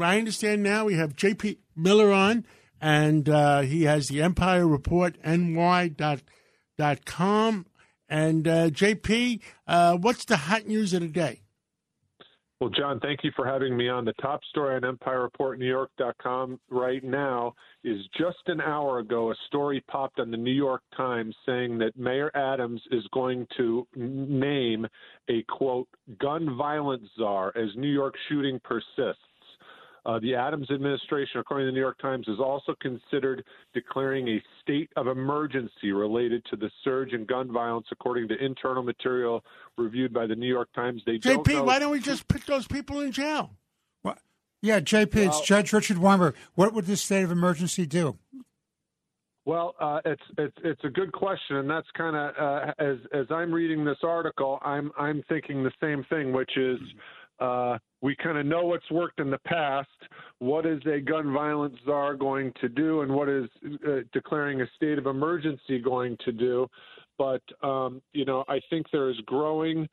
I understand now we have J.P. Miller on, and uh, he has the Empire Report NY dot, dot com. And uh, JP, uh, what's the hot news of the day? Well, John, thank you for having me on. The top story on EmpireReportNewYork.com right now is just an hour ago, a story popped on the New York Times saying that Mayor Adams is going to name a quote gun violence czar as New York shooting persists. Uh, the Adams administration, according to the New York Times, has also considered declaring a state of emergency related to the surge in gun violence, according to internal material reviewed by the New York Times. They JP, don't why don't we just put those people in jail? What? Yeah, JP, well, it's Judge Richard Weinberg. What would this state of emergency do? Well, uh, it's it's it's a good question, and that's kind of uh, as as I'm reading this article, I'm I'm thinking the same thing, which is uh, we kind of know what's worked in the past. What is a gun violence czar going to do, and what is uh, declaring a state of emergency going to do? But um, you know, I think there is growing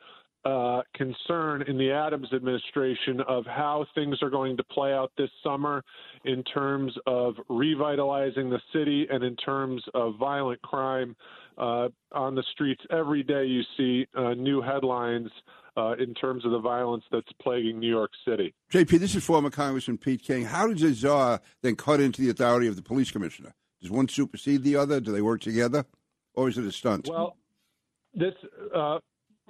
uh, concern in the Adams administration of how things are going to play out this summer in terms of revitalizing the city and in terms of violent crime uh, on the streets. Every day you see uh, new headlines uh, in terms of the violence that's plaguing New York City. JP, this is former Congressman Pete King. How does a czar then cut into the authority of the police commissioner? Does one supersede the other? Do they work together, or is it a stunt? Well, this, uh,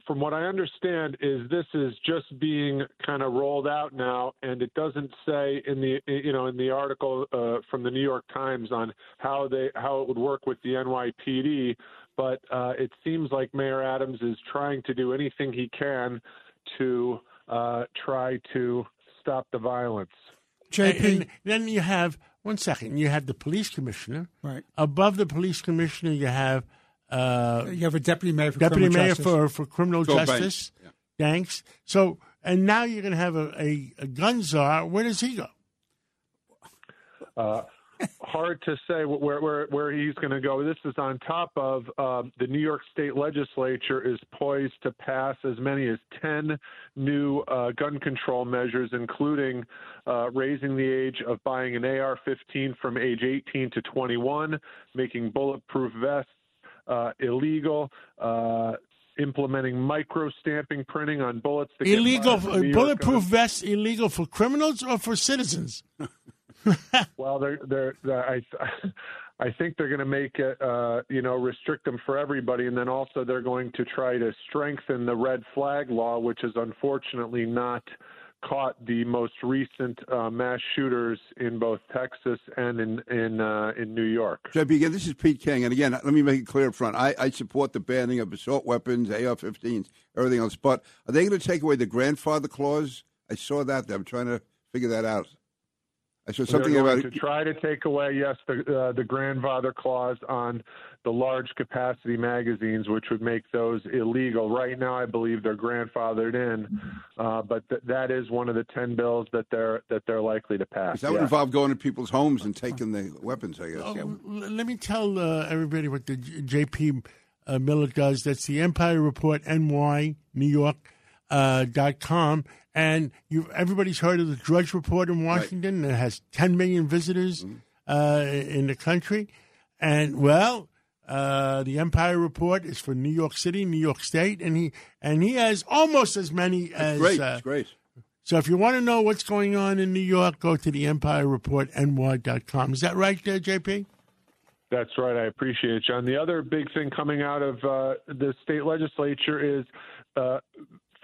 from what I understand, is this is just being kind of rolled out now, and it doesn't say in the you know in the article uh, from the New York Times on how they how it would work with the NYPD but uh, it seems like Mayor Adams is trying to do anything he can to uh, try to stop the violence. JP. And then you have one second. You have the police commissioner. Right above the police commissioner, you have uh, you have a deputy mayor for deputy mayor justice. for for criminal Phil justice. Yeah. Thanks. So and now you're going to have a, a, a gun czar. Where does he go? Uh, hard to say where where where he's going to go. This is on top of uh, the New York State Legislature is poised to pass as many as ten new uh, gun control measures, including uh, raising the age of buying an AR-15 from age 18 to 21, making bulletproof vests uh, illegal. Uh, implementing micro stamping printing on bullets. illegal, bulletproof vests illegal for criminals or for citizens? well, they're, they're, they're, I, I think they're going to make it, uh, you know, restrict them for everybody, and then also they're going to try to strengthen the red flag law, which is unfortunately not caught the most recent uh, mass shooters in both Texas and in in uh, in New York. Again, this is Pete King, and again, let me make it clear up front. I, I support the banning of assault weapons, AR-15s, everything else. But are they going to take away the grandfather clause? I saw that. I'm trying to figure that out. I saw something about to try to take away, yes, the uh, the grandfather clause on the large capacity magazines, which would make those illegal. Right now, I believe they're grandfathered in, uh, but th- that is one of the ten bills that they're that they're likely to pass. That would yeah. involve going to people's homes and taking the weapons, I guess. Oh, yeah. Let me tell uh, everybody what the J.P. Uh, Miller does. That's the Empire Report NY New York uh, dot com, and you everybody's heard of the Drudge Report in Washington right. that has 10 million visitors mm-hmm. uh, in the country, and well, uh, the Empire Report is for New York City, New York State, and he and he has almost as many That's as. Great, uh, great. So if you want to know what's going on in New York, go to the Empire Report NY.com. Is that right, uh, JP? That's right. I appreciate it, John. The other big thing coming out of uh, the state legislature is uh,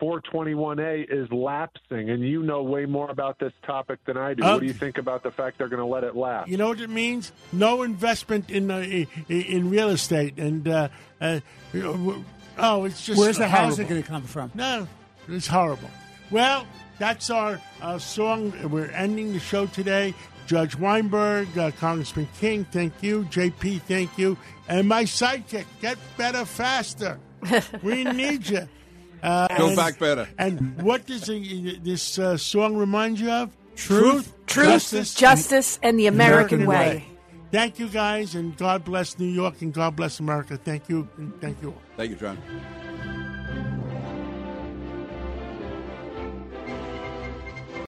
421A is lapsing, and you know way more about this topic than I do. what do you think about the fact they're going to let it lapse? You know what it means? No investment in uh, in real estate, and uh, uh, oh, it's just where's the horrible. housing going to come from? No, it's horrible. Well, that's our uh, song. We're ending the show today. Judge Weinberg, uh, Congressman King, thank you. JP, thank you. And my sidekick, get better faster. we need you. Uh, Go and, back better. And what does the, this uh, song remind you of? Truth, Truth justice, justice, and the American, American way. way. Thank you, guys, and God bless New York and God bless America. Thank you, and thank you all. Thank you, John.